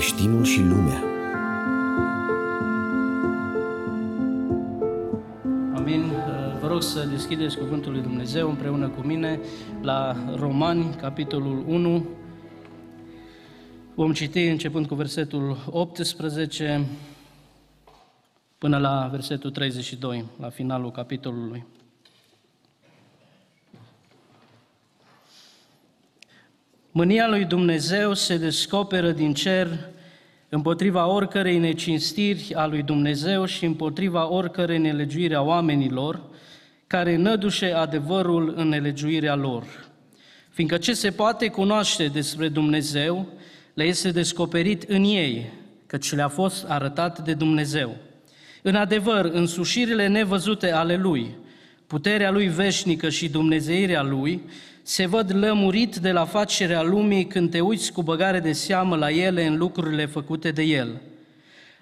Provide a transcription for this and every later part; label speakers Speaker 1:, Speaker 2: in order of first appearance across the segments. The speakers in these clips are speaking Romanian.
Speaker 1: Creștinul și lumea
Speaker 2: Amin. Vă rog să deschideți Cuvântul lui Dumnezeu împreună cu mine la Romani, capitolul 1. Vom citi începând cu versetul 18 până la versetul 32, la finalul capitolului. Mânia lui Dumnezeu se descoperă din cer împotriva oricărei necinstiri a lui Dumnezeu și împotriva oricărei nelegiuire a oamenilor, care nădușe adevărul în nelegiuirea lor. Fiindcă ce se poate cunoaște despre Dumnezeu, le este descoperit în ei, căci le-a fost arătat de Dumnezeu. În adevăr, însușirile nevăzute ale Lui, puterea Lui veșnică și dumnezeirea Lui, se văd lămurit de la facerea lumii când te uiți cu băgare de seamă la ele în lucrurile făcute de El.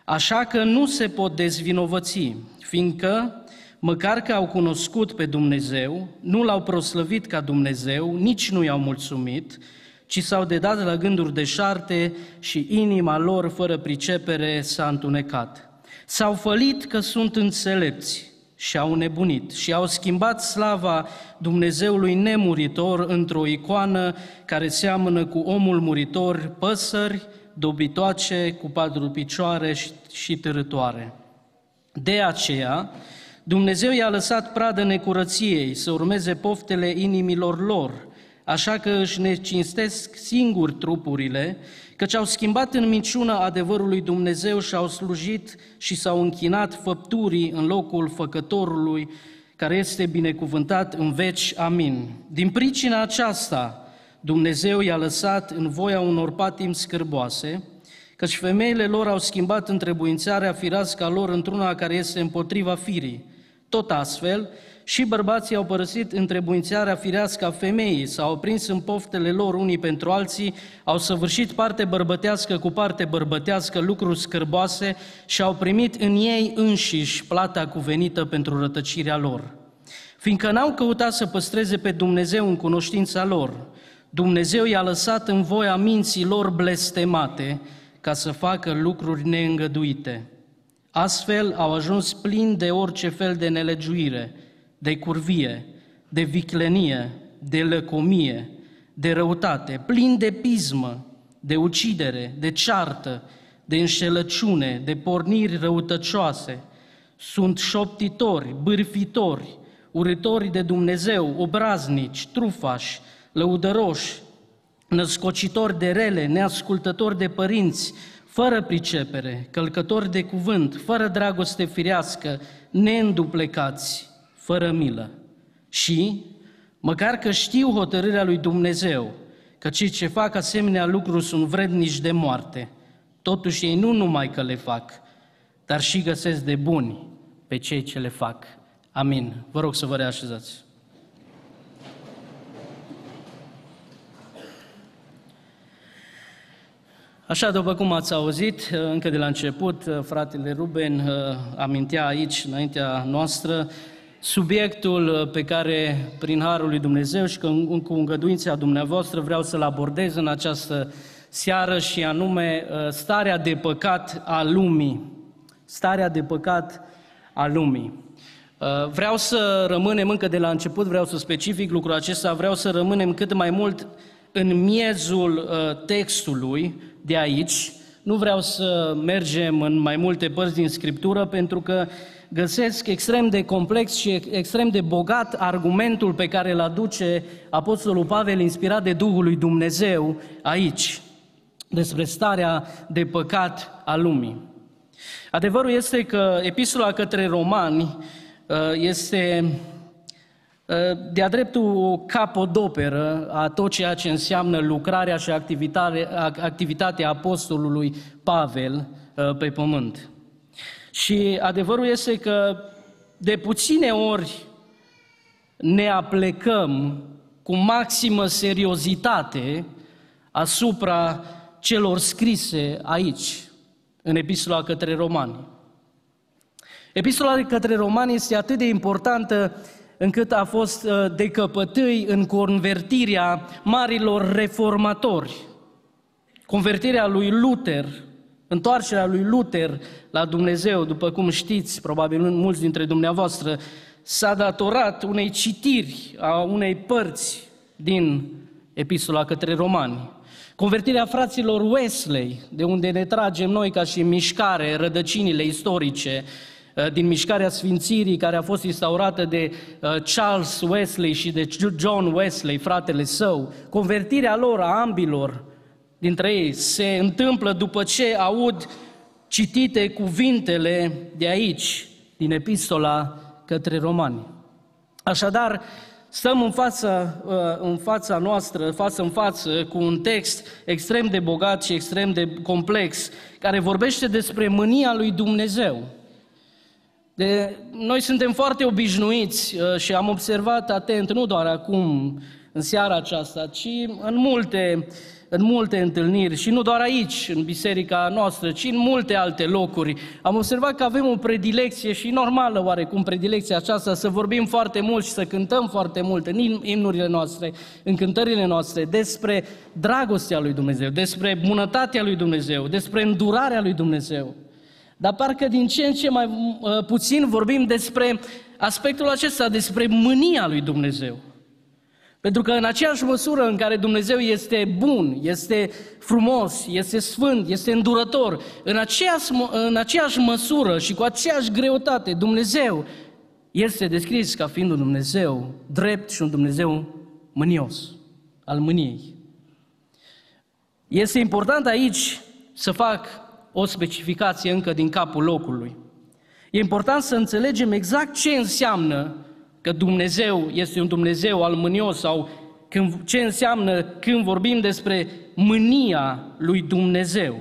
Speaker 2: Așa că nu se pot dezvinovăți, fiindcă, măcar că au cunoscut pe Dumnezeu, nu l-au proslăvit ca Dumnezeu, nici nu i-au mulțumit, ci s-au dedat la gânduri deșarte și inima lor, fără pricepere, s-a întunecat. S-au fălit că sunt înțelepți, și au nebunit și au schimbat slava Dumnezeului nemuritor într-o icoană care seamănă cu omul muritor, păsări, dobitoace, cu patru picioare și, și târătoare. De aceea, Dumnezeu i-a lăsat pradă necurăției să urmeze poftele inimilor lor, așa că își necinstesc singur trupurile căci au schimbat în minciună adevărului Dumnezeu și au slujit și s-au închinat făpturii în locul făcătorului, care este binecuvântat în veci. Amin. Din pricina aceasta, Dumnezeu i-a lăsat în voia unor patim scârboase, căci femeile lor au schimbat întrebuințarea firească lor într-una care este împotriva firii. Tot astfel, și bărbații au părăsit întrebuințarea firească a femeii, s-au prins în poftele lor unii pentru alții, au săvârșit parte bărbătească cu parte bărbătească lucruri scârboase și au primit în ei înșiși plata cuvenită pentru rătăcirea lor. Fiindcă n-au căutat să păstreze pe Dumnezeu în cunoștința lor, Dumnezeu i-a lăsat în voia minții lor blestemate ca să facă lucruri neîngăduite. Astfel au ajuns plini de orice fel de nelegiuire, de curvie, de viclenie, de lăcomie, de răutate, plin de pismă, de ucidere, de ceartă, de înșelăciune, de porniri răutăcioase. Sunt șoptitori, bârfitori, urători de Dumnezeu, obraznici, trufași, lăudăroși, născocitori de rele, neascultători de părinți, fără pricepere, călcători de cuvânt, fără dragoste firească, neînduplecați, fără milă. Și, măcar că știu hotărârea lui Dumnezeu, că cei ce fac asemenea lucruri sunt vrednici de moarte, totuși ei nu numai că le fac, dar și găsesc de buni pe cei ce le fac. Amin. Vă rog să vă reașezați. Așa, după cum ați auzit, încă de la început, fratele Ruben uh, amintea aici, înaintea noastră, subiectul uh, pe care, prin Harul lui Dumnezeu și cu îngăduința dumneavoastră, vreau să-l abordez în această seară și anume uh, starea de păcat a lumii. Starea de păcat a lumii. Uh, vreau să rămânem încă de la început, vreau să specific lucrul acesta, vreau să rămânem cât mai mult în miezul textului de aici. Nu vreau să mergem în mai multe părți din Scriptură, pentru că găsesc extrem de complex și extrem de bogat argumentul pe care îl aduce Apostolul Pavel, inspirat de Duhul lui Dumnezeu, aici, despre starea de păcat a lumii. Adevărul este că epistola către romani uh, este uh, de-a dreptul o capodoperă a tot ceea ce înseamnă lucrarea și activitatea apostolului Pavel uh, pe pământ. Și adevărul este că de puține ori ne aplecăm cu maximă seriozitate asupra celor scrise aici, în epistola către romani. Epistola către romani este atât de importantă încât a fost uh, de căpătâi în convertirea marilor reformatori. Convertirea lui Luther, Întoarcerea lui Luther la Dumnezeu, după cum știți, probabil mulți dintre dumneavoastră, s-a datorat unei citiri a unei părți din epistola către romani. Convertirea fraților Wesley, de unde ne tragem noi ca și mișcare, rădăcinile istorice, uh, din mișcarea sfințirii care a fost instaurată de uh, Charles Wesley și de John Wesley, fratele său, convertirea lor a ambilor dintre ei se întâmplă după ce aud citite cuvintele de aici, din epistola către romani. Așadar, stăm în fața, uh, în fața noastră, față în față, cu un text extrem de bogat și extrem de complex, care vorbește despre mânia lui Dumnezeu. De, noi suntem foarte obișnuiți uh, și am observat atent, nu doar acum, în seara aceasta, ci în multe uh, în multe întâlniri și nu doar aici, în biserica noastră, ci în multe alte locuri. Am observat că avem o predilecție și normală oarecum predilecția aceasta să vorbim foarte mult și să cântăm foarte mult în imnurile noastre, în cântările noastre despre dragostea lui Dumnezeu, despre bunătatea lui Dumnezeu, despre îndurarea lui Dumnezeu. Dar parcă din ce în ce mai uh, puțin vorbim despre aspectul acesta, despre mânia lui Dumnezeu. Pentru că în aceeași măsură în care Dumnezeu este bun, este frumos, este sfânt, este îndurător, în aceeași, în aceeași măsură și cu aceeași greutate, Dumnezeu este descris ca fiind un Dumnezeu drept și un Dumnezeu mânios, al mâniei. Este important aici să fac o specificație încă din capul locului. E important să înțelegem exact ce înseamnă că Dumnezeu este un Dumnezeu al mânios sau când, ce înseamnă când vorbim despre mânia lui Dumnezeu.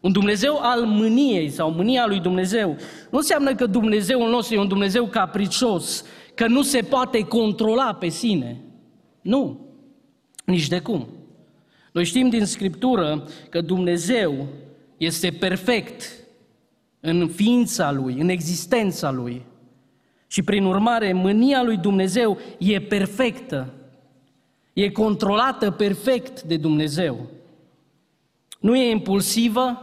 Speaker 2: Un Dumnezeu al mâniei sau mânia lui Dumnezeu nu înseamnă că Dumnezeul nostru e un Dumnezeu capricios, că nu se poate controla pe sine. Nu, nici de cum. Noi știm din Scriptură că Dumnezeu este perfect în ființa Lui, în existența Lui. Și prin urmare, mânia lui Dumnezeu e perfectă, e controlată perfect de Dumnezeu. Nu e impulsivă,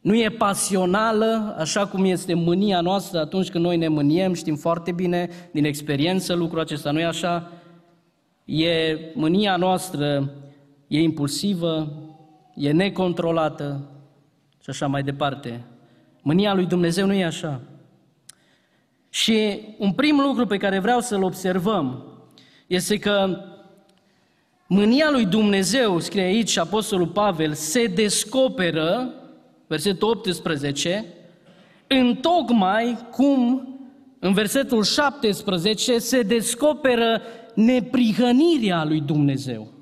Speaker 2: nu e pasională, așa cum este mânia noastră atunci când noi ne mâniem, știm foarte bine din experiență lucrul acesta, nu e așa? E mânia noastră, e impulsivă, e necontrolată și așa mai departe. Mânia lui Dumnezeu nu e așa. Și un prim lucru pe care vreau să-l observăm este că mânia lui Dumnezeu, scrie aici Apostolul Pavel, se descoperă, versetul 18, în tocmai cum în versetul 17 se descoperă neprihănirea lui Dumnezeu.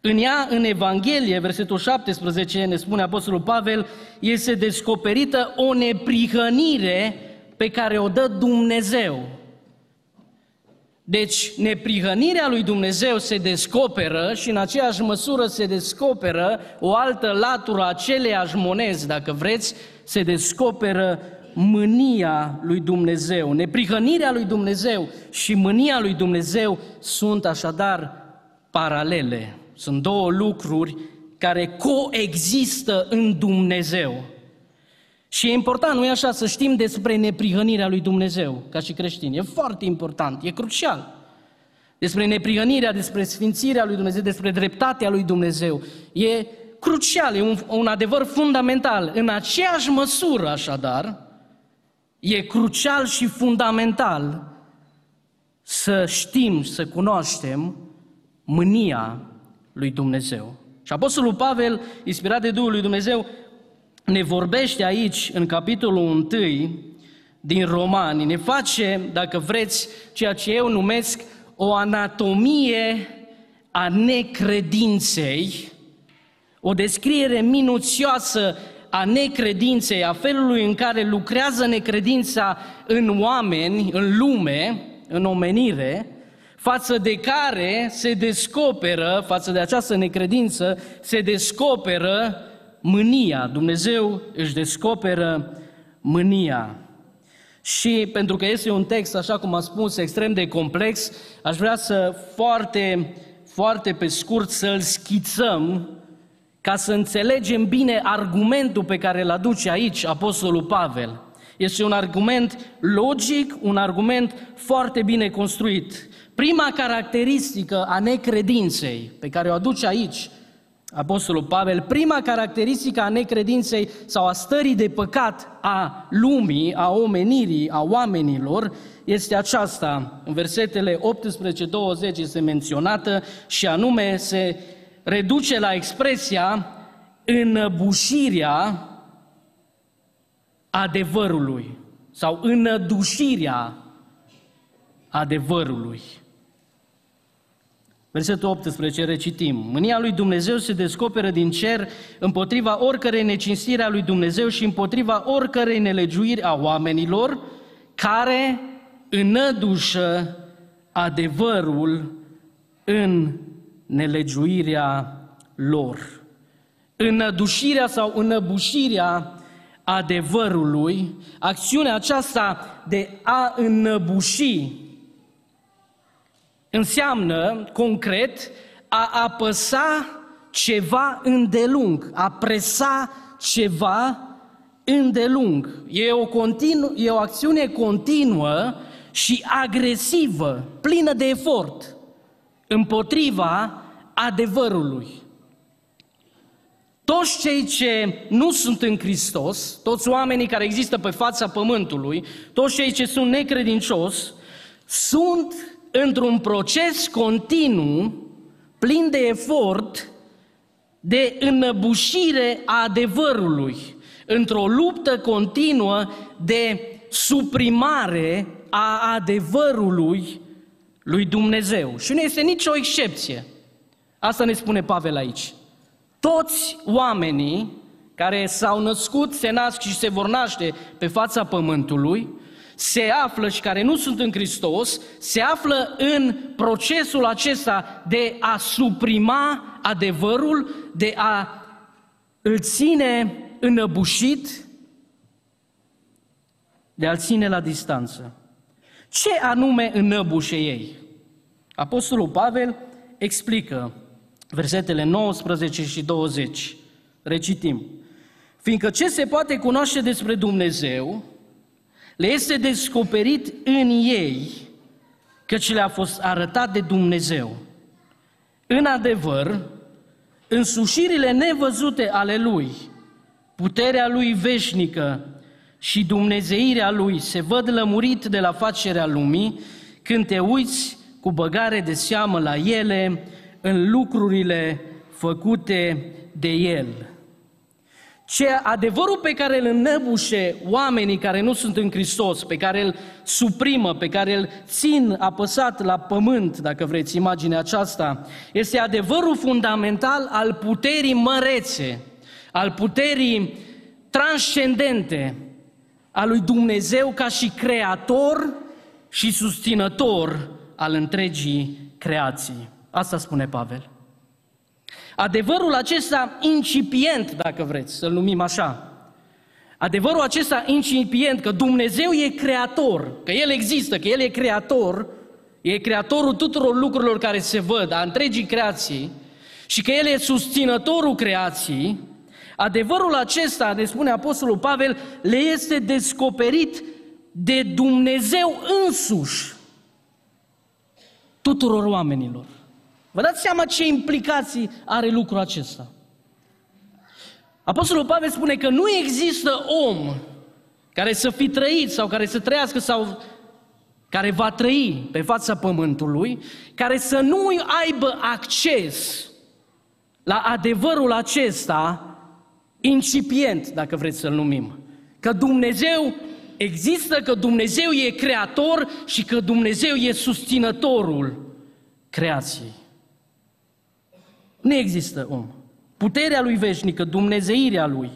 Speaker 2: În ea, în Evanghelie, versetul 17, ne spune Apostolul Pavel, este descoperită o neprihănire pe care o dă Dumnezeu. Deci, neprihănirea lui Dumnezeu se descoperă și în aceeași măsură se descoperă o altă latură a aceleiași monezi, dacă vreți, se descoperă mânia lui Dumnezeu. Neprihănirea lui Dumnezeu și mânia lui Dumnezeu sunt așadar paralele. Sunt două lucruri care coexistă în Dumnezeu. Și e important, nu e așa, să știm despre neprihănirea lui Dumnezeu, ca și creștini. E foarte important, e crucial. Despre neprihănirea, despre sfințirea lui Dumnezeu, despre dreptatea lui Dumnezeu. E crucial, e un, un adevăr fundamental. În aceeași măsură, așadar, e crucial și fundamental să știm, să cunoaștem mânia lui Dumnezeu. Și Apostolul Pavel, inspirat de Duhul lui Dumnezeu, ne vorbește aici, în capitolul 1 din Romani, ne face, dacă vreți, ceea ce eu numesc o anatomie a necredinței, o descriere minuțioasă a necredinței, a felului în care lucrează necredința în oameni, în lume, în omenire, față de care se descoperă, față de această necredință, se descoperă mânia. Dumnezeu își descoperă mânia. Și pentru că este un text, așa cum am spus, extrem de complex, aș vrea să foarte, foarte pe scurt să-l schițăm ca să înțelegem bine argumentul pe care îl aduce aici Apostolul Pavel. Este un argument logic, un argument foarte bine construit. Prima caracteristică a necredinței pe care o aduce aici Apostolul Pavel, prima caracteristică a necredinței sau a stării de păcat a lumii, a omenirii, a oamenilor, este aceasta. În versetele 18-20 este menționată și anume se reduce la expresia înăbușirea adevărului sau înădușirea adevărului. Versetul 18, recitim. Mânia lui Dumnezeu se descoperă din cer împotriva oricărei necinstire a lui Dumnezeu și împotriva oricărei nelegiuiri a oamenilor care înădușă adevărul în nelegiuirea lor. Înădușirea sau înăbușirea adevărului, acțiunea aceasta de a înăbuși înseamnă, concret, a apăsa ceva îndelung, a presa ceva îndelung. E o, continu- e o acțiune continuă și agresivă, plină de efort, împotriva adevărului. Toți cei ce nu sunt în Hristos, toți oamenii care există pe fața pământului, toți cei ce sunt necredincioși, sunt într-un proces continuu, plin de efort, de înăbușire a adevărului, într-o luptă continuă de suprimare a adevărului lui Dumnezeu. Și nu este nicio excepție. Asta ne spune Pavel aici. Toți oamenii care s-au născut, se nasc și se vor naște pe fața pământului, se află și care nu sunt în Hristos, se află în procesul acesta de a suprima adevărul, de a îl ține înăbușit, de a-l ține la distanță. Ce anume înăbușe ei? Apostolul Pavel explică versetele 19 și 20. Recitim. Fiindcă ce se poate cunoaște despre Dumnezeu, le este descoperit în ei, căci le-a fost arătat de Dumnezeu. În adevăr, însușirile nevăzute ale Lui, puterea Lui veșnică și dumnezeirea Lui se văd lămurit de la facerea lumii când te uiți cu băgare de seamă la ele în lucrurile făcute de El. Ce adevărul pe care îl înnăbușe oamenii care nu sunt în Hristos, pe care îl suprimă, pe care îl țin apăsat la pământ, dacă vreți imaginea aceasta, este adevărul fundamental al puterii mărețe, al puterii transcendente a lui Dumnezeu ca și creator și susținător al întregii creații. Asta spune Pavel. Adevărul acesta incipient, dacă vreți să-l numim așa, adevărul acesta incipient că Dumnezeu e creator, că El există, că El e creator, e creatorul tuturor lucrurilor care se văd, a întregii creații, și că El e susținătorul creației, adevărul acesta, ne spune Apostolul Pavel, le este descoperit de Dumnezeu însuși tuturor oamenilor. Vă dați seama ce implicații are lucrul acesta? Apostolul Pavel spune că nu există om care să fi trăit sau care să trăiască sau care va trăi pe fața pământului, care să nu aibă acces la adevărul acesta incipient, dacă vreți să-l numim. Că Dumnezeu există, că Dumnezeu e creator și că Dumnezeu e susținătorul creației. Nu există om. Puterea lui veșnică, dumnezeirea lui,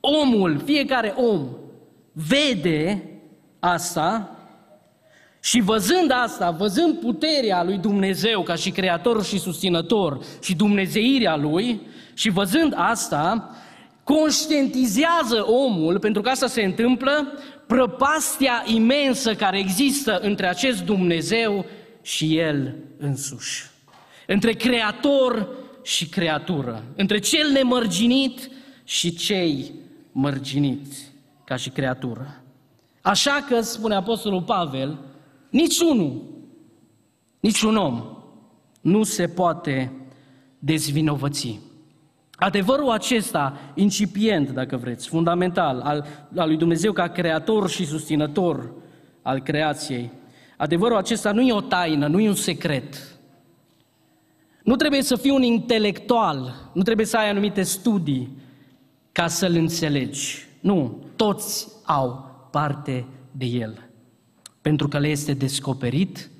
Speaker 2: omul, fiecare om, vede asta și văzând asta, văzând puterea lui Dumnezeu ca și creator și susținător și dumnezeirea lui și văzând asta, conștientizează omul, pentru că asta se întâmplă, prăpastia imensă care există între acest Dumnezeu și el însuși între Creator și creatură, între cel nemărginit și cei mărginiți ca și creatură. Așa că, spune Apostolul Pavel, niciunul, niciun om nu se poate dezvinovăți. Adevărul acesta, incipient, dacă vreți, fundamental, al, al lui Dumnezeu ca creator și susținător al creației, adevărul acesta nu e o taină, nu e un secret. Nu trebuie să fii un intelectual, nu trebuie să ai anumite studii ca să-l înțelegi. Nu, toți au parte de el. Pentru că le este descoperit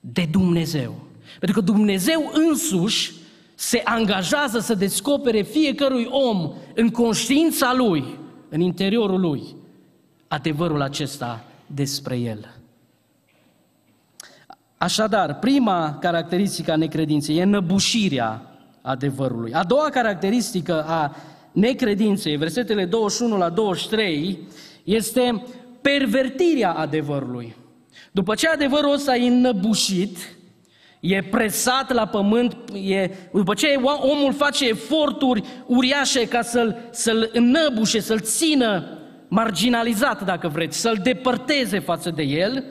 Speaker 2: de Dumnezeu. Pentru că Dumnezeu însuși se angajează să descopere fiecărui om în conștiința lui, în interiorul lui, adevărul acesta despre el. Așadar, prima caracteristică a necredinței e năbușirea adevărului. A doua caracteristică a necredinței, versetele 21 la 23, este pervertirea adevărului. După ce adevărul ăsta e înnăbușit, e presat la pământ, e, după ce omul face eforturi uriașe ca să-l, să-l înnăbușe, să-l țină marginalizat, dacă vreți, să-l depărteze față de el,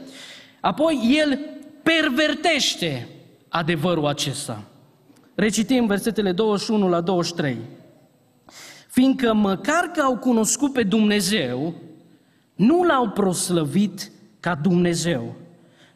Speaker 2: apoi el pervertește adevărul acesta. Recitim versetele 21 la 23. Fiindcă măcar că au cunoscut pe Dumnezeu, nu l-au proslăvit ca Dumnezeu,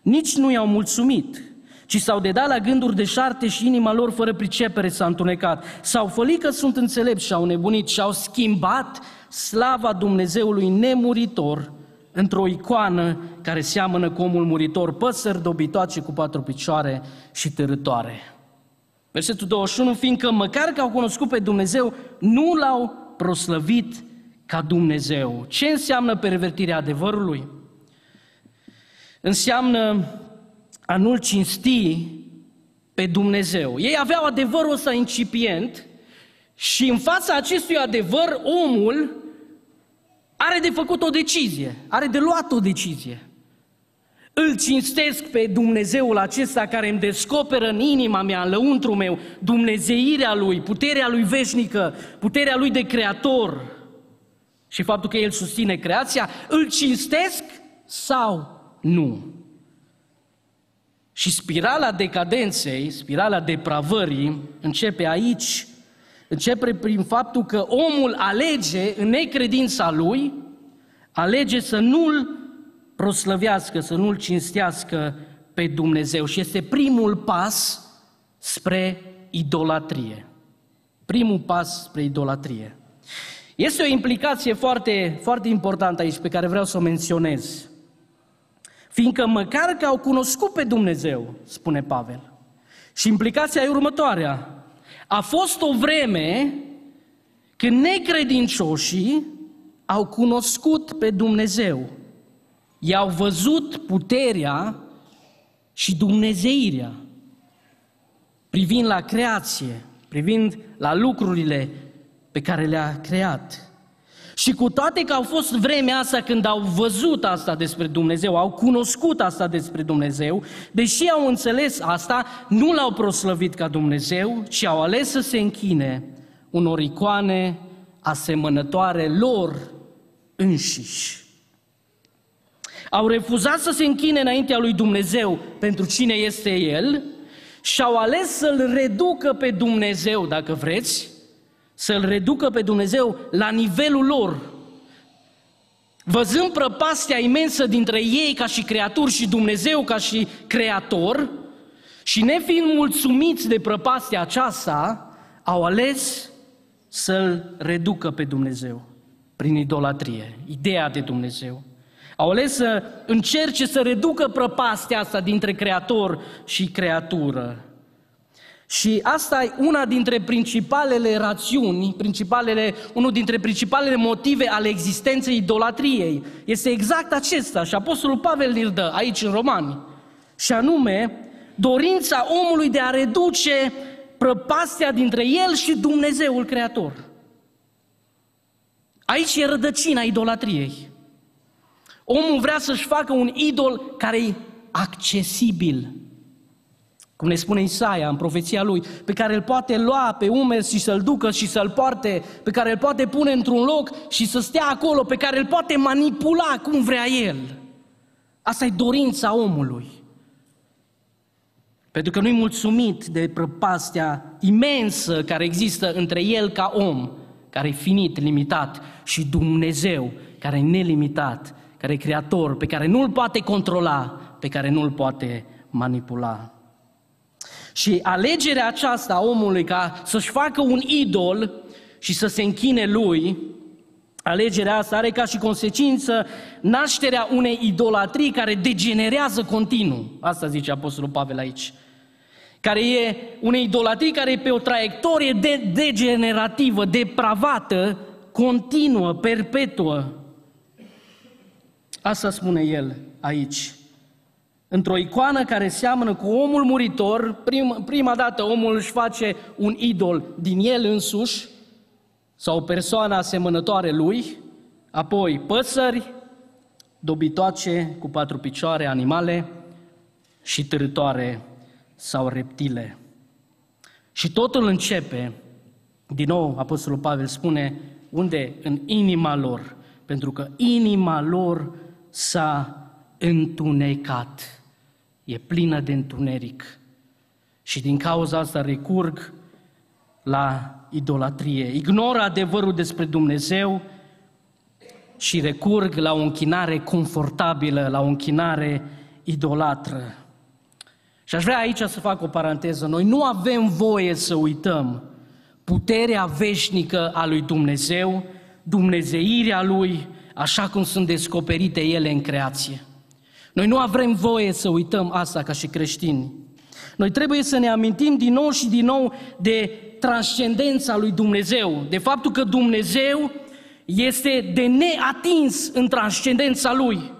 Speaker 2: nici nu i-au mulțumit, ci s-au dedat la gânduri de șarte și inima lor fără pricepere s-a întunecat. S-au fălit că sunt înțelepți și au nebunit și au schimbat slava Dumnezeului nemuritor într-o icoană care seamănă cu omul muritor, păsări dobitoace cu patru picioare și târătoare. Versetul 21, fiindcă măcar că au cunoscut pe Dumnezeu, nu l-au proslăvit ca Dumnezeu. Ce înseamnă pervertirea adevărului? Înseamnă a nu-L cinsti pe Dumnezeu. Ei aveau adevărul ăsta incipient și în fața acestui adevăr omul are de făcut o decizie, are de luat o decizie. Îl cinstesc pe Dumnezeul acesta care îmi descoperă în inima mea, în lăuntru meu, dumnezeirea Lui, puterea Lui veșnică, puterea Lui de creator și faptul că El susține creația, îl cinstesc sau nu? Și spirala decadenței, spirala depravării, începe aici, începe prin faptul că omul alege în necredința lui, alege să nu-l proslăvească, să nu-l cinstească pe Dumnezeu. Și este primul pas spre idolatrie. Primul pas spre idolatrie. Este o implicație foarte, foarte importantă aici pe care vreau să o menționez. Fiindcă măcar că au cunoscut pe Dumnezeu, spune Pavel. Și implicația e următoarea. A fost o vreme când necredincioșii au cunoscut pe Dumnezeu. I-au văzut puterea și dumnezeirea, privind la creație, privind la lucrurile pe care le-a creat. Și cu toate că au fost vremea asta când au văzut asta despre Dumnezeu, au cunoscut asta despre Dumnezeu, deși au înțeles asta, nu l-au proslăvit ca Dumnezeu, ci au ales să se închine unor icoane asemănătoare lor înșiși. Au refuzat să se închine înaintea lui Dumnezeu pentru cine este El și au ales să-L reducă pe Dumnezeu, dacă vreți, să-L reducă pe Dumnezeu la nivelul lor. Văzând prăpastia imensă dintre ei ca și creaturi și Dumnezeu ca și creator, și nefiind mulțumiți de prăpastia aceasta, au ales să-L reducă pe Dumnezeu prin idolatrie, ideea de Dumnezeu. Au ales să încerce să reducă prăpastia asta dintre creator și creatură. Și asta e una dintre principalele rațiuni, principalele, unul dintre principalele motive ale existenței idolatriei. Este exact acesta și Apostolul Pavel ne dă aici în Romani. Și anume, dorința omului de a reduce prăpastia dintre el și Dumnezeul Creator. Aici e rădăcina idolatriei. Omul vrea să-și facă un idol care e accesibil, cum ne spune Isaia în profeția lui, pe care îl poate lua pe umeri și să-l ducă și să-l poarte, pe care îl poate pune într-un loc și să stea acolo, pe care îl poate manipula cum vrea el. Asta e dorința omului. Pentru că nu-i mulțumit de prăpastia imensă care există între el ca om, care e finit, limitat, și Dumnezeu, care e nelimitat, care e creator, pe care nu-l poate controla, pe care nu-l poate manipula. Și alegerea aceasta a omului ca să-și facă un idol și să se închine lui, alegerea asta are ca și consecință nașterea unei idolatrii care degenerează continuu. Asta zice Apostolul Pavel aici. Care e unei idolatrii care e pe o traiectorie de degenerativă, depravată, continuă, perpetuă. Asta spune el aici într-o icoană care seamănă cu omul muritor, prim, prima dată omul își face un idol din el însuși sau o persoană asemănătoare lui, apoi păsări, dobitoace cu patru picioare, animale și târătoare sau reptile. Și totul începe, din nou Apostolul Pavel spune, unde? În inima lor, pentru că inima lor s-a întunecat e plină de întuneric. Și din cauza asta recurg la idolatrie. Ignoră adevărul despre Dumnezeu și recurg la o închinare confortabilă, la o închinare idolatră. Și aș vrea aici să fac o paranteză. Noi nu avem voie să uităm puterea veșnică a lui Dumnezeu, dumnezeirea lui, așa cum sunt descoperite ele în creație. Noi nu avem voie să uităm asta ca și creștini. Noi trebuie să ne amintim din nou și din nou de transcendența lui Dumnezeu, de faptul că Dumnezeu este de neatins în transcendența lui.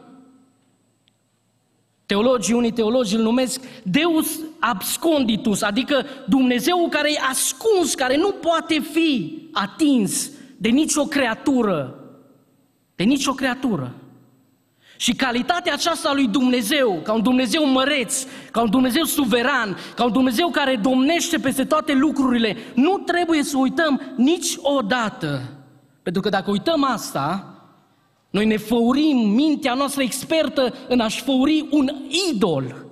Speaker 2: Teologii, unii teologi îl numesc Deus absconditus, adică Dumnezeu care e ascuns, care nu poate fi atins de nicio creatură, de nicio creatură. Și calitatea aceasta a lui Dumnezeu, ca un Dumnezeu măreț, ca un Dumnezeu suveran, ca un Dumnezeu care domnește peste toate lucrurile, nu trebuie să uităm niciodată. Pentru că dacă uităm asta, noi ne făurim mintea noastră expertă în a-și făuri un idol.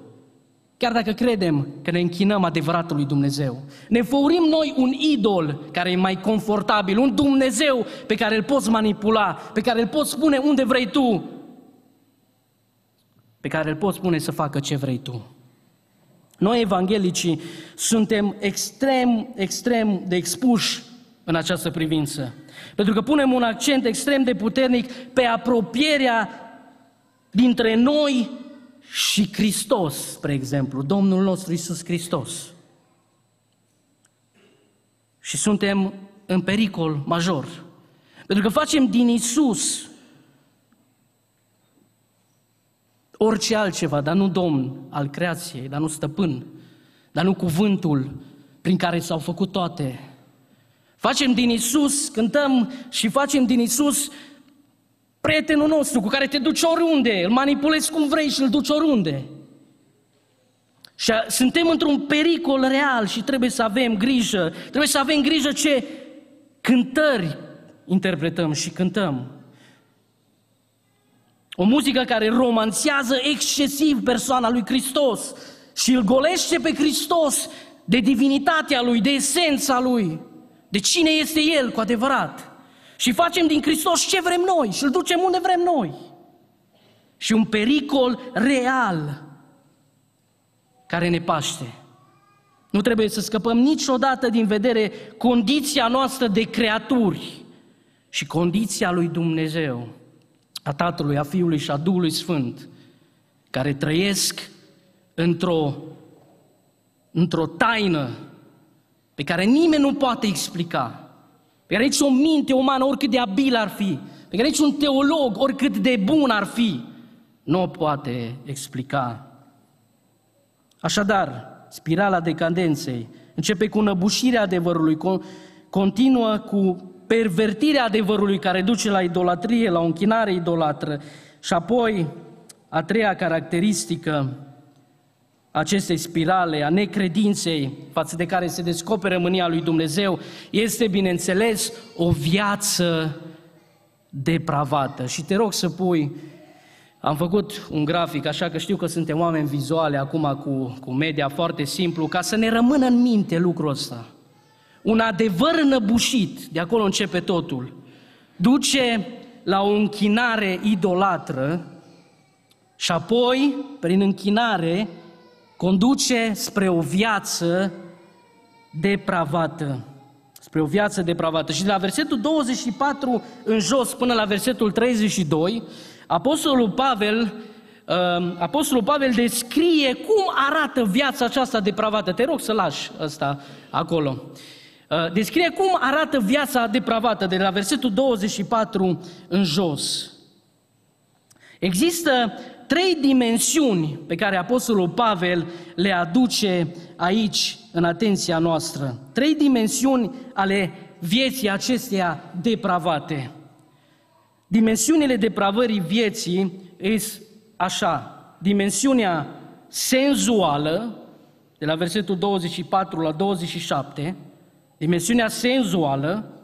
Speaker 2: Chiar dacă credem că ne închinăm adevăratului Dumnezeu. Ne făurim noi un idol care e mai confortabil, un Dumnezeu pe care îl poți manipula, pe care îl poți spune unde vrei tu, pe care îl poți spune să facă ce vrei tu. Noi, evanghelicii, suntem extrem, extrem de expuși în această privință. Pentru că punem un accent extrem de puternic pe apropierea dintre noi și Hristos, spre exemplu, Domnul nostru Isus Hristos. Și suntem în pericol major. Pentru că facem din Isus orice altceva, dar nu domn al creației, dar nu stăpân, dar nu cuvântul prin care s-au făcut toate. Facem din Isus, cântăm și facem din Isus prietenul nostru cu care te duci oriunde, îl manipulezi cum vrei și îl duci oriunde. Și suntem într-un pericol real și trebuie să avem grijă. Trebuie să avem grijă ce cântări interpretăm și cântăm. O muzică care romanțează excesiv persoana lui Hristos și îl golește pe Hristos de divinitatea lui, de esența lui, de cine este El cu adevărat. Și facem din Hristos ce vrem noi și îl ducem unde vrem noi. Și un pericol real care ne paște. Nu trebuie să scăpăm niciodată din vedere condiția noastră de creaturi și condiția lui Dumnezeu a Tatălui, a Fiului și a Duhului Sfânt, care trăiesc într-o, într-o taină pe care nimeni nu poate explica, pe care nici o minte umană, oricât de abil ar fi, pe care nici un teolog, oricât de bun ar fi, nu o poate explica. Așadar, spirala decadenței începe cu năbușirea adevărului, continuă cu pervertirea adevărului care duce la idolatrie, la o închinare idolatră. Și apoi, a treia caracteristică acestei spirale a necredinței față de care se descoperă mânia lui Dumnezeu este, bineînțeles, o viață depravată. Și te rog să pui, am făcut un grafic, așa că știu că suntem oameni vizuale acum cu, cu media foarte simplu, ca să ne rămână în minte lucrul ăsta. Un adevăr înăbușit, de acolo începe totul, duce la o închinare idolatră și apoi, prin închinare, conduce spre o viață depravată. Spre o viață depravată. Și de la versetul 24 în jos până la versetul 32, Apostolul Pavel um, Apostolul Pavel descrie cum arată viața aceasta depravată. Te rog să lași asta acolo. Uh, descrie cum arată viața depravată de la versetul 24 în jos. Există trei dimensiuni pe care Apostolul Pavel le aduce aici în atenția noastră. Trei dimensiuni ale vieții acesteia depravate. Dimensiunile depravării vieții sunt așa, dimensiunea senzuală, de la versetul 24 la 27, dimensiunea senzuală,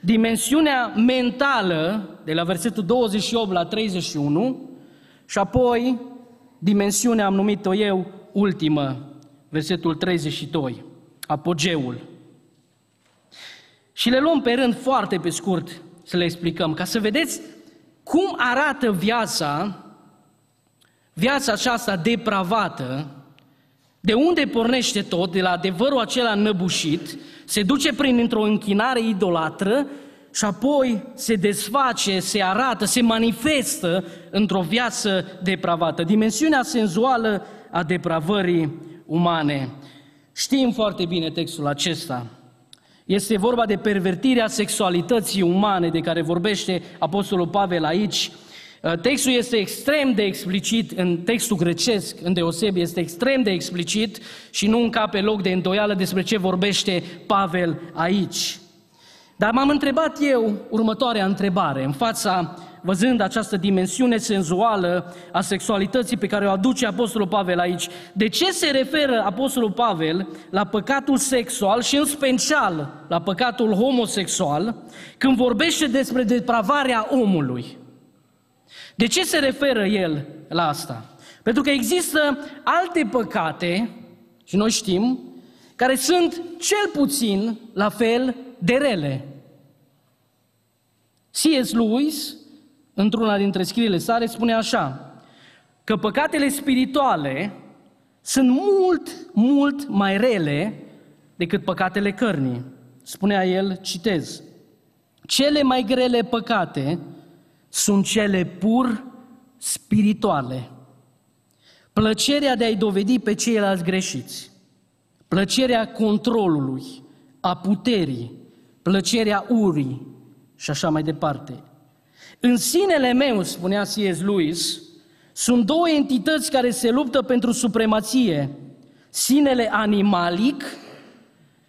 Speaker 2: dimensiunea mentală, de la versetul 28 la 31, și apoi, dimensiunea am numit-o eu ultimă, versetul 32, apogeul. Și le luăm pe rând foarte pe scurt să le explicăm, ca să vedeți cum arată viața, viața aceasta depravată, de unde pornește tot, de la adevărul acela năbușit, se duce prin într-o închinare idolatră și apoi se desface, se arată, se manifestă într-o viață depravată. Dimensiunea senzuală a depravării umane. Știm foarte bine textul acesta. Este vorba de pervertirea sexualității umane de care vorbește Apostolul Pavel aici. Textul este extrem de explicit în textul grecesc, în deosebi, este extrem de explicit și nu încape loc de îndoială despre ce vorbește Pavel aici. Dar m-am întrebat eu următoarea întrebare, în fața, văzând această dimensiune senzuală a sexualității pe care o aduce Apostolul Pavel aici, de ce se referă Apostolul Pavel la păcatul sexual și în special la păcatul homosexual când vorbește despre depravarea omului? De ce se referă el la asta? Pentru că există alte păcate, și noi știm, care sunt cel puțin la fel de rele. C.S. Lewis, într-una dintre scrierile sale, spune așa, că păcatele spirituale sunt mult, mult mai rele decât păcatele cărnii. Spunea el, citez, cele mai grele păcate sunt cele pur spirituale. Plăcerea de a-i dovedi pe ceilalți greșiți, plăcerea controlului, a puterii, plăcerea urii și așa mai departe. În sinele meu, spunea C.S. Lewis, sunt două entități care se luptă pentru supremație. Sinele animalic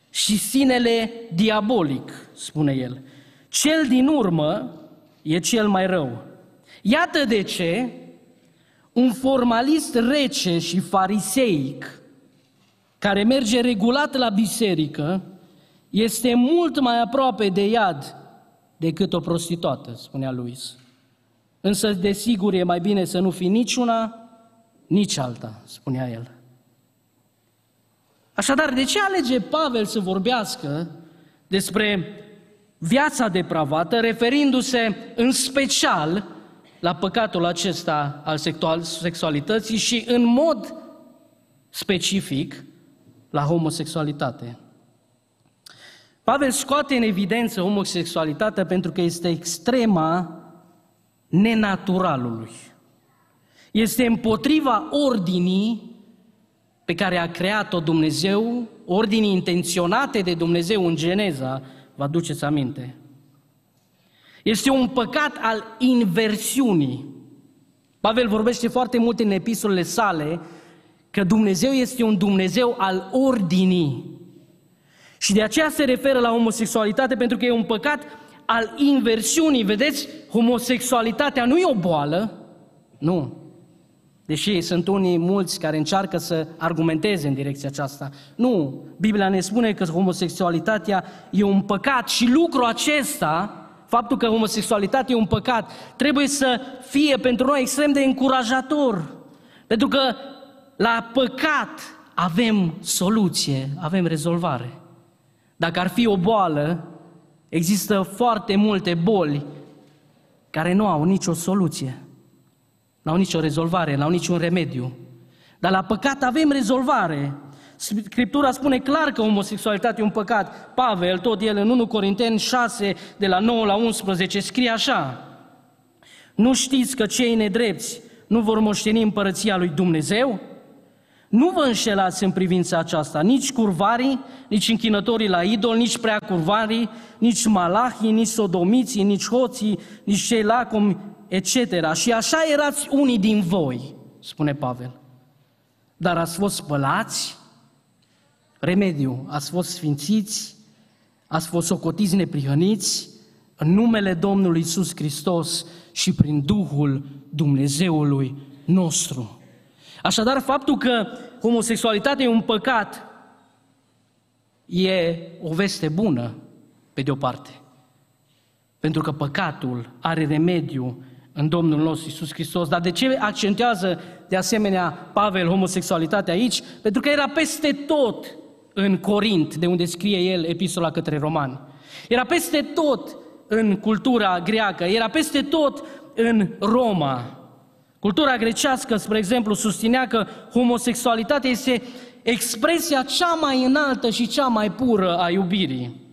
Speaker 2: și sinele diabolic, spune el. Cel din urmă e cel mai rău. Iată de ce un formalist rece și fariseic, care merge regulat la biserică, este mult mai aproape de iad decât o prostituată, spunea Luis. Însă, desigur, e mai bine să nu fii nici una, nici alta, spunea el. Așadar, de ce alege Pavel să vorbească despre viața depravată, referindu-se în special la păcatul acesta al sexualității și în mod specific la homosexualitate? Pavel scoate în evidență homosexualitatea pentru că este extrema nenaturalului. Este împotriva ordinii pe care a creat-o Dumnezeu, ordinii intenționate de Dumnezeu în Geneza, vă aduceți aminte. Este un păcat al inversiunii. Pavel vorbește foarte mult în epistolele sale că Dumnezeu este un Dumnezeu al ordinii. Și de aceea se referă la homosexualitate pentru că e un păcat al inversiunii. Vedeți, homosexualitatea nu e o boală, nu. Deși sunt unii mulți care încearcă să argumenteze în direcția aceasta. Nu, Biblia ne spune că homosexualitatea e un păcat și lucrul acesta, faptul că homosexualitatea e un păcat, trebuie să fie pentru noi extrem de încurajator. Pentru că la păcat avem soluție, avem rezolvare. Dacă ar fi o boală, există foarte multe boli care nu au nicio soluție. N-au nicio rezolvare, n-au niciun remediu. Dar la păcat avem rezolvare. Scriptura spune clar că homosexualitatea e un păcat. Pavel, tot el în 1 Corinteni 6, de la 9 la 11, scrie așa. Nu știți că cei nedrepți nu vor moșteni împărăția lui Dumnezeu? Nu vă înșelați în privința aceasta, nici curvarii, nici închinătorii la idol, nici prea curvarii, nici malahii, nici sodomiții, nici hoții, nici cei lacomi, etc. Și așa erați unii din voi, spune Pavel. Dar ați fost spălați, remediu, ați fost sfințiți, ați fost socotiți neprihăniți în numele Domnului Isus Hristos și prin Duhul Dumnezeului nostru. Așadar, faptul că homosexualitatea e un păcat e o veste bună, pe de o parte. Pentru că păcatul are remediu în Domnul nostru Isus Hristos. Dar de ce accentuează de asemenea Pavel homosexualitatea aici? Pentru că era peste tot în Corint, de unde scrie el epistola către romani. Era peste tot în cultura greacă, era peste tot în Roma. Cultura grecească, spre exemplu, susținea că homosexualitatea este expresia cea mai înaltă și cea mai pură a iubirii.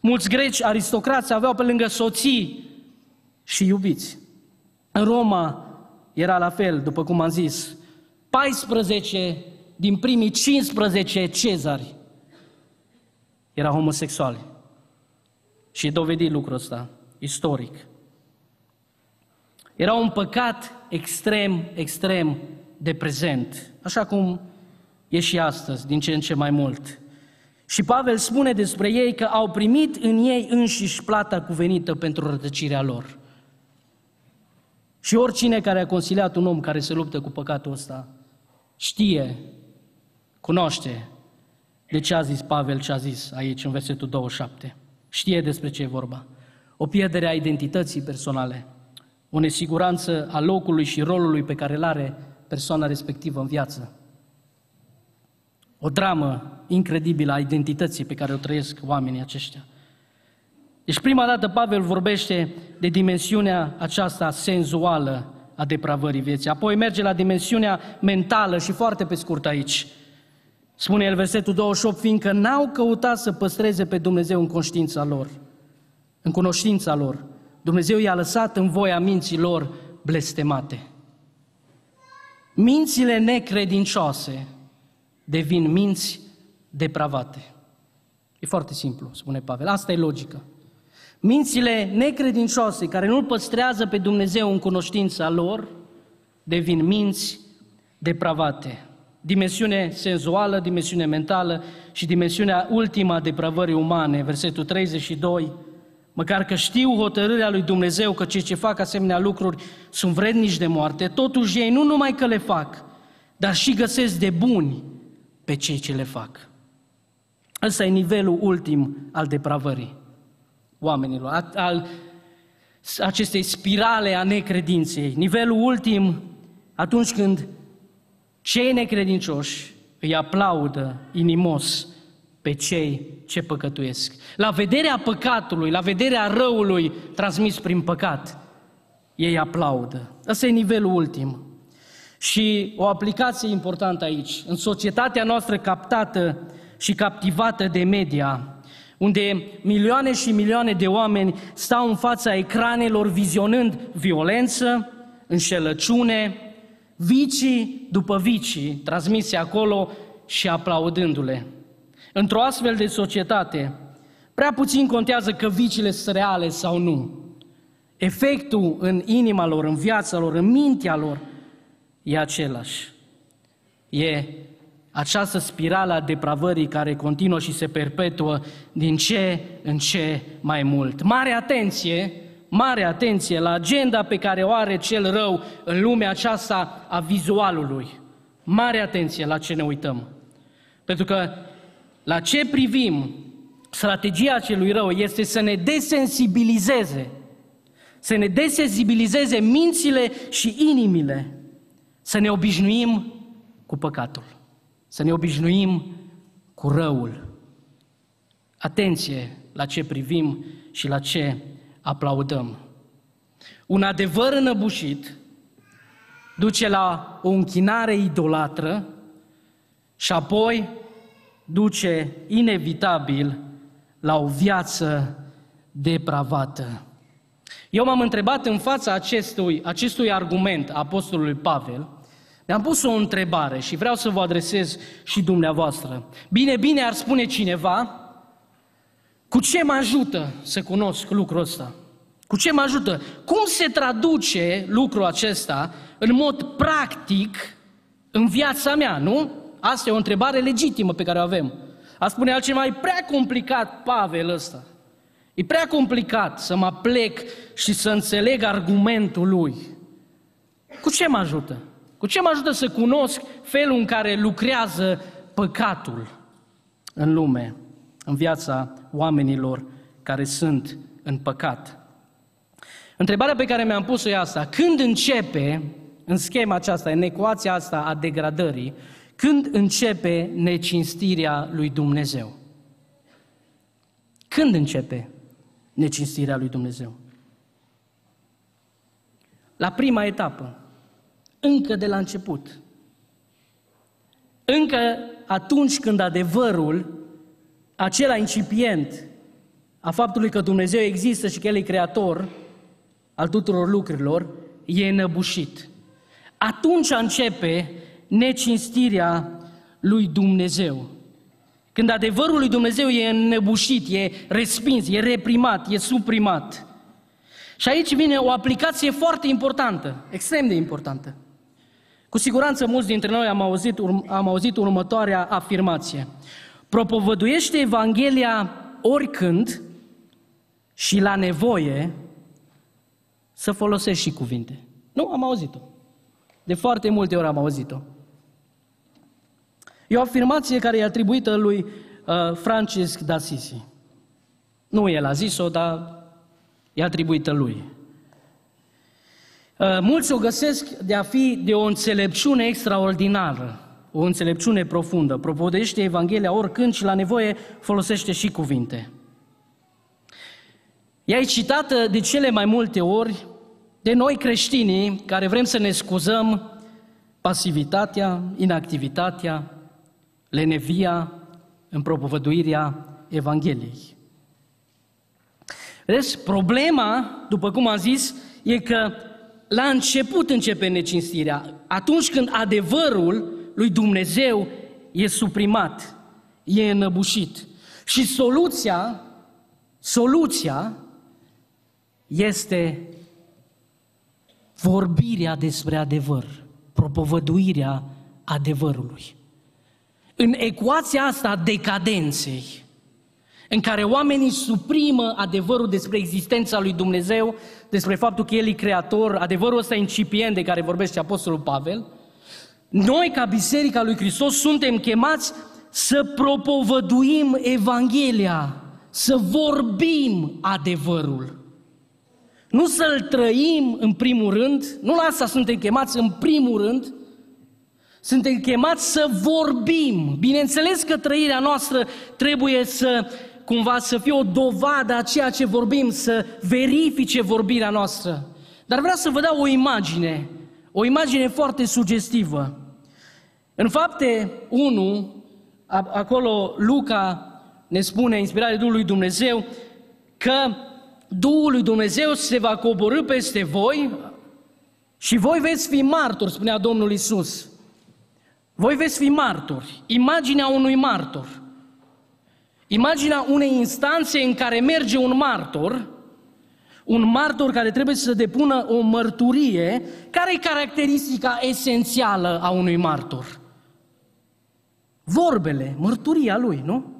Speaker 2: Mulți greci aristocrați aveau pe lângă soții și iubiți. În Roma era la fel, după cum am zis, 14 din primii 15 cezari erau homosexuali. Și e dovedit lucrul ăsta, istoric. Era un păcat extrem, extrem de prezent, așa cum e și astăzi, din ce în ce mai mult. Și Pavel spune despre ei că au primit în ei înșiși plata cuvenită pentru rătăcirea lor. Și oricine care a consiliat un om care se luptă cu păcatul ăsta, știe, cunoaște de ce a zis Pavel ce a zis aici în versetul 27. Știe despre ce e vorba. O pierdere a identității personale, o nesiguranță a locului și rolului pe care îl are persoana respectivă în viață. O dramă incredibilă a identității pe care o trăiesc oamenii aceștia. Deci prima dată Pavel vorbește de dimensiunea aceasta senzuală a depravării vieții. Apoi merge la dimensiunea mentală și foarte pe scurt aici. Spune el versetul 28, fiindcă n-au căutat să păstreze pe Dumnezeu în conștiința lor, în cunoștința lor, Dumnezeu i-a lăsat în voia minților blestemate. Mințile necredincioase devin minți depravate. E foarte simplu, spune Pavel. Asta e logica. Mințile necredincioase care nu-L păstrează pe Dumnezeu în cunoștința lor devin minți depravate. Dimensiune senzuală, dimensiune mentală și dimensiunea ultima a depravării umane, versetul 32, măcar că știu hotărârea lui Dumnezeu că cei ce fac asemenea lucruri sunt vrednici de moarte, totuși ei nu numai că le fac, dar și găsesc de buni pe cei ce le fac. Ăsta e nivelul ultim al depravării oamenilor, al acestei spirale a necredinței. Nivelul ultim, atunci când cei necredincioși îi aplaudă inimos pe cei ce păcătuiesc. La vederea păcatului, la vederea răului transmis prin păcat, ei aplaudă. Ăsta e nivelul ultim. Și o aplicație importantă aici, în societatea noastră captată și captivată de media, unde milioane și milioane de oameni stau în fața ecranelor vizionând violență, înșelăciune, vicii după vicii transmise acolo și aplaudându-le. Într-o astfel de societate, prea puțin contează că vicile sunt reale sau nu. Efectul în inima lor, în viața lor, în mintea lor, e același. E această spirală a depravării care continuă și se perpetuă din ce în ce mai mult. Mare atenție, mare atenție la agenda pe care o are cel rău în lumea aceasta a vizualului. Mare atenție la ce ne uităm. Pentru că la ce privim, strategia celui rău este să ne desensibilizeze, să ne desensibilizeze mințile și inimile, să ne obișnuim cu păcatul, să ne obișnuim cu răul. Atenție la ce privim și la ce aplaudăm. Un adevăr înăbușit duce la o închinare idolatră și apoi duce inevitabil la o viață depravată. Eu m-am întrebat în fața acestui, acestui argument a Apostolului Pavel, mi-am pus o întrebare și vreau să vă adresez și dumneavoastră. Bine, bine ar spune cineva, cu ce mă ajută să cunosc lucrul ăsta? Cu ce mă ajută? Cum se traduce lucrul acesta în mod practic în viața mea, nu? Asta e o întrebare legitimă pe care o avem. A spune altceva, e prea complicat Pavel ăsta. E prea complicat să mă plec și să înțeleg argumentul lui. Cu ce mă ajută? Cu ce mă ajută să cunosc felul în care lucrează păcatul în lume, în viața oamenilor care sunt în păcat? Întrebarea pe care mi-am pus-o e asta. Când începe, în schema aceasta, în ecuația asta a degradării, când începe necinstirea lui Dumnezeu? Când începe necinstirea lui Dumnezeu? La prima etapă, încă de la început. Încă atunci când adevărul, acela incipient a faptului că Dumnezeu există și că El e creator al tuturor lucrurilor, e înăbușit. Atunci începe necinstirea lui Dumnezeu. Când adevărul lui Dumnezeu e înnebușit, e respins, e reprimat, e suprimat. Și aici vine o aplicație foarte importantă, extrem de importantă. Cu siguranță mulți dintre noi am auzit, am auzit următoarea afirmație. Propovăduiește Evanghelia oricând și la nevoie să folosești și cuvinte. Nu, am auzit-o. De foarte multe ori am auzit-o. E o afirmație care e atribuită lui uh, Francisc d'Assisi. Nu el a zis-o, dar e atribuită lui. Uh, mulți o găsesc de a fi de o înțelepciune extraordinară, o înțelepciune profundă. Propodește Evanghelia oricând și la nevoie folosește și cuvinte. Ea e citată de cele mai multe ori de noi creștinii care vrem să ne scuzăm pasivitatea, inactivitatea, lenevia în propovăduirea Evangheliei. Vedeți, problema, după cum am zis, e că la început începe necinstirea. Atunci când adevărul lui Dumnezeu e suprimat, e înăbușit. Și soluția, soluția este vorbirea despre adevăr, propovăduirea adevărului în ecuația asta a decadenței, în care oamenii suprimă adevărul despre existența lui Dumnezeu, despre faptul că El e creator, adevărul ăsta incipient de care vorbește Apostolul Pavel, noi, ca Biserica lui Hristos, suntem chemați să propovăduim Evanghelia, să vorbim adevărul. Nu să-l trăim în primul rând, nu la asta suntem chemați în primul rând, suntem chemați să vorbim. Bineînțeles că trăirea noastră trebuie să cumva să fie o dovadă a ceea ce vorbim, să verifice vorbirea noastră. Dar vreau să vă dau o imagine, o imagine foarte sugestivă. În fapte 1, acolo Luca ne spune, inspirat de Duhul lui Dumnezeu, că Duhul lui Dumnezeu se va coborâ peste voi și voi veți fi martori, spunea Domnul Isus. Voi veți fi martori. Imaginea unui martor. Imaginea unei instanțe în care merge un martor, un martor care trebuie să depună o mărturie, care e caracteristica esențială a unui martor? Vorbele, mărturia lui, nu?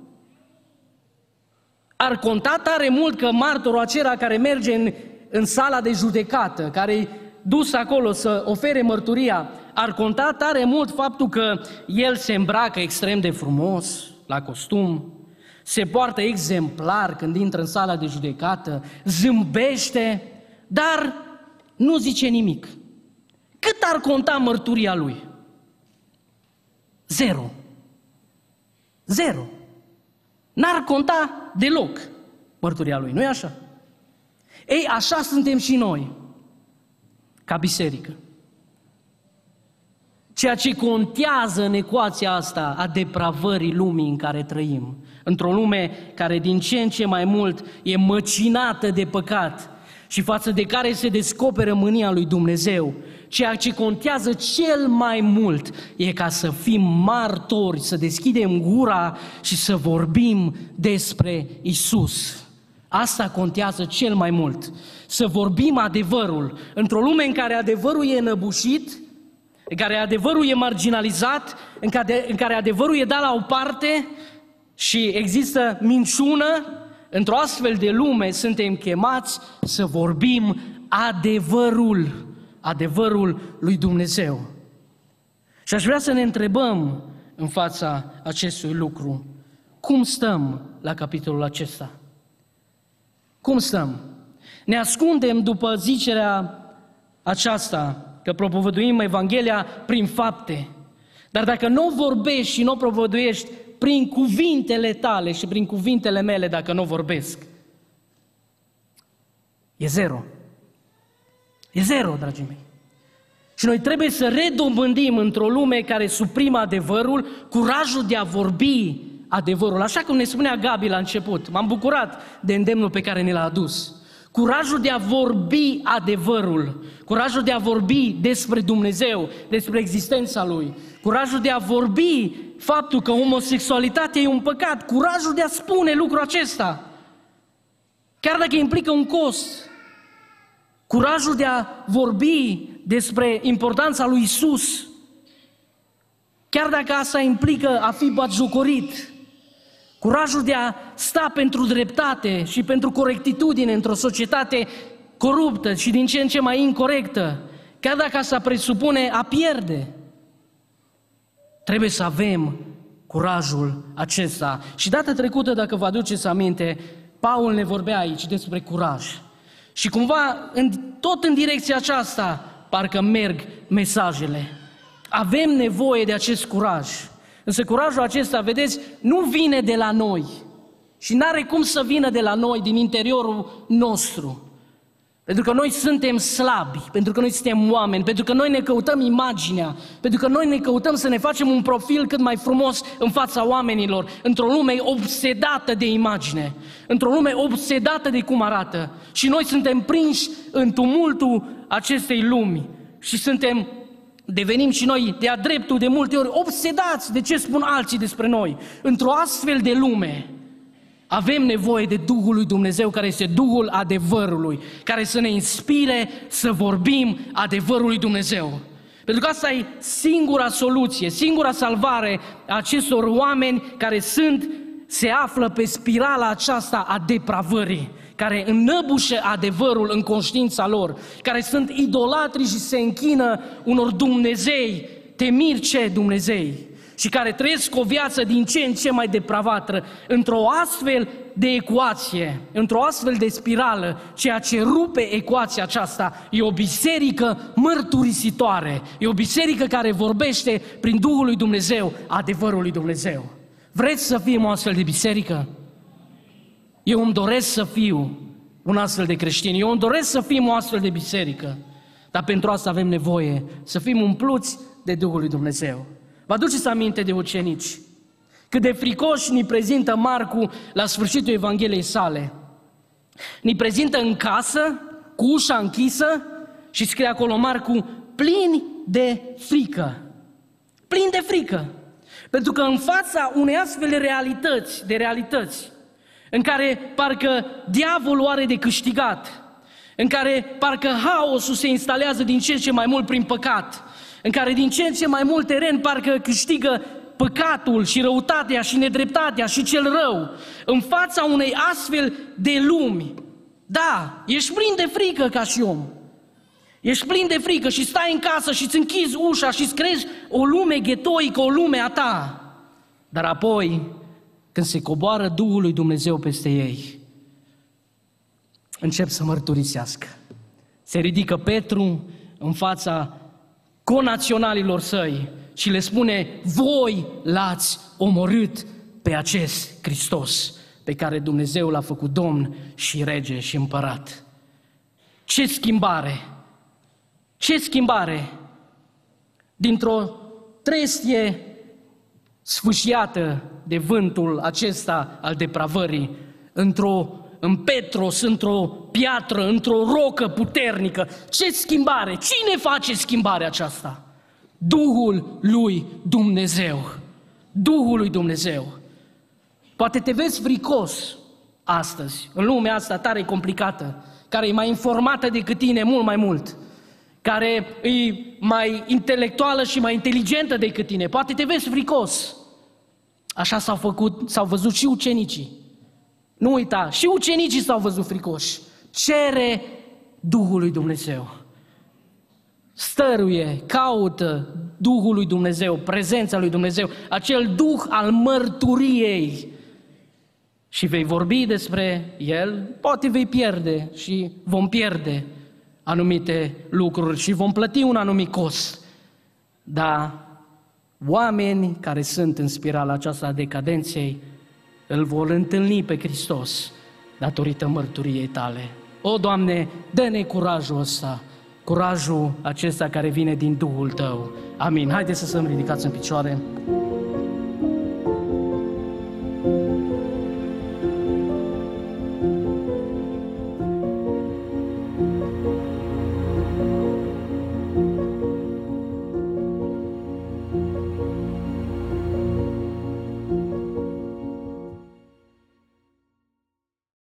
Speaker 2: Ar conta tare mult că martorul acela care merge în, în sala de judecată, care e dus acolo să ofere mărturia, ar conta tare mult faptul că el se îmbracă extrem de frumos, la costum, se poartă exemplar când intră în sala de judecată, zâmbește, dar nu zice nimic. Cât ar conta mărturia lui? Zero. Zero. N-ar conta deloc mărturia lui, nu-i așa? Ei, așa suntem și noi, ca biserică. Ceea ce contează în ecuația asta a depravării lumii în care trăim, într-o lume care din ce în ce mai mult e măcinată de păcat și față de care se descoperă mânia lui Dumnezeu, ceea ce contează cel mai mult e ca să fim martori, să deschidem gura și să vorbim despre Isus. Asta contează cel mai mult. Să vorbim adevărul. Într-o lume în care adevărul e înăbușit, în care adevărul e marginalizat, în care, în care adevărul e dat la o parte și există minciună, într-o astfel de lume suntem chemați să vorbim adevărul, adevărul lui Dumnezeu. Și aș vrea să ne întrebăm în fața acestui lucru, cum stăm la capitolul acesta? Cum stăm? Ne ascundem după zicerea aceasta, că propovăduim Evanghelia prin fapte. Dar dacă nu vorbești și nu propovăduiești prin cuvintele tale și prin cuvintele mele, dacă nu vorbesc, e zero. E zero, dragii mei. Și noi trebuie să redobândim într-o lume care suprimă adevărul, curajul de a vorbi adevărul. Așa cum ne spunea Gabi la început, m-am bucurat de îndemnul pe care ne l-a adus. Curajul de a vorbi adevărul, curajul de a vorbi despre Dumnezeu, despre existența Lui, curajul de a vorbi faptul că homosexualitatea e un păcat, curajul de a spune lucrul acesta, chiar dacă implică un cost, curajul de a vorbi despre importanța lui Isus, chiar dacă asta implică a fi batjocorit, Curajul de a sta pentru dreptate și pentru corectitudine într-o societate coruptă și din ce în ce mai incorrectă, chiar dacă asta presupune a pierde. Trebuie să avem curajul acesta. Și data trecută, dacă vă aduceți aminte, Paul ne vorbea aici despre curaj. Și cumva, în, tot în direcția aceasta, parcă merg mesajele. Avem nevoie de acest curaj. Însă curajul acesta, vedeți, nu vine de la noi și nu are cum să vină de la noi, din interiorul nostru. Pentru că noi suntem slabi, pentru că noi suntem oameni, pentru că noi ne căutăm imaginea, pentru că noi ne căutăm să ne facem un profil cât mai frumos în fața oamenilor, într-o lume obsedată de imagine, într-o lume obsedată de cum arată. Și noi suntem prinși în tumultul acestei lumi și suntem devenim și noi de-a dreptul de multe ori obsedați de ce spun alții despre noi. Într-o astfel de lume avem nevoie de Duhul lui Dumnezeu care este Duhul adevărului, care să ne inspire să vorbim adevărul lui Dumnezeu. Pentru că asta e singura soluție, singura salvare a acestor oameni care sunt, se află pe spirala aceasta a depravării care înnăbușe adevărul în conștiința lor, care sunt idolatri și se închină unor Dumnezei, temiri ce Dumnezei, și care trăiesc o viață din ce în ce mai depravată, într-o astfel de ecuație, într-o astfel de spirală, ceea ce rupe ecuația aceasta e o biserică mărturisitoare, e o biserică care vorbește prin Duhul lui Dumnezeu adevărul lui Dumnezeu. Vreți să fim o astfel de biserică? Eu îmi doresc să fiu un astfel de creștin, eu îmi doresc să fim o astfel de biserică, dar pentru asta avem nevoie să fim umpluți de Duhul lui Dumnezeu. Vă aduceți aminte de ucenici? Cât de fricoși ni prezintă Marcu la sfârșitul Evangheliei sale. Ni prezintă în casă, cu ușa închisă și scrie acolo Marcu, plini de frică. Plini de frică. Pentru că în fața unei astfel de realități, de realități, în care parcă diavolul are de câștigat, în care parcă haosul se instalează din ce în ce mai mult prin păcat, în care din ce în ce mai mult teren parcă câștigă păcatul și răutatea și nedreptatea și cel rău, în fața unei astfel de lumi, Da, ești plin de frică ca și om. Ești plin de frică și stai în casă și îți închizi ușa și îți crezi o lume ghetoică, o lume a ta. Dar apoi, când se coboară Duhul lui Dumnezeu peste ei, încep să mărturisească. Se ridică Petru în fața conaționalilor săi și le spune, voi l-ați omorât pe acest Hristos pe care Dumnezeu l-a făcut Domn și Rege și Împărat. Ce schimbare! Ce schimbare! Dintr-o trestie sfâșiată de vântul acesta al depravării, într-o, în Petros, într-o piatră, într-o rocă puternică. Ce schimbare! Cine face schimbarea aceasta? Duhul lui Dumnezeu. Duhul lui Dumnezeu. Poate te vezi fricos astăzi, în lumea asta tare complicată, care e mai informată decât tine mult mai mult, care e mai intelectuală și mai inteligentă decât tine. Poate te vezi fricos. Așa s-au făcut, s-au văzut și ucenicii. Nu uita, și ucenicii s-au văzut fricoși. Cere Duhul lui Dumnezeu. Stăruie, caută Duhul lui Dumnezeu, prezența lui Dumnezeu, acel Duh al mărturiei. Și vei vorbi despre El, poate vei pierde și vom pierde anumite lucruri și vom plăti un anumit cost. Dar oameni care sunt în spirala aceasta a decadenței îl vor întâlni pe Hristos datorită mărturiei tale. O, Doamne, dă-ne curajul ăsta, curajul acesta care vine din Duhul Tău. Amin. Haideți să să ridicați în picioare.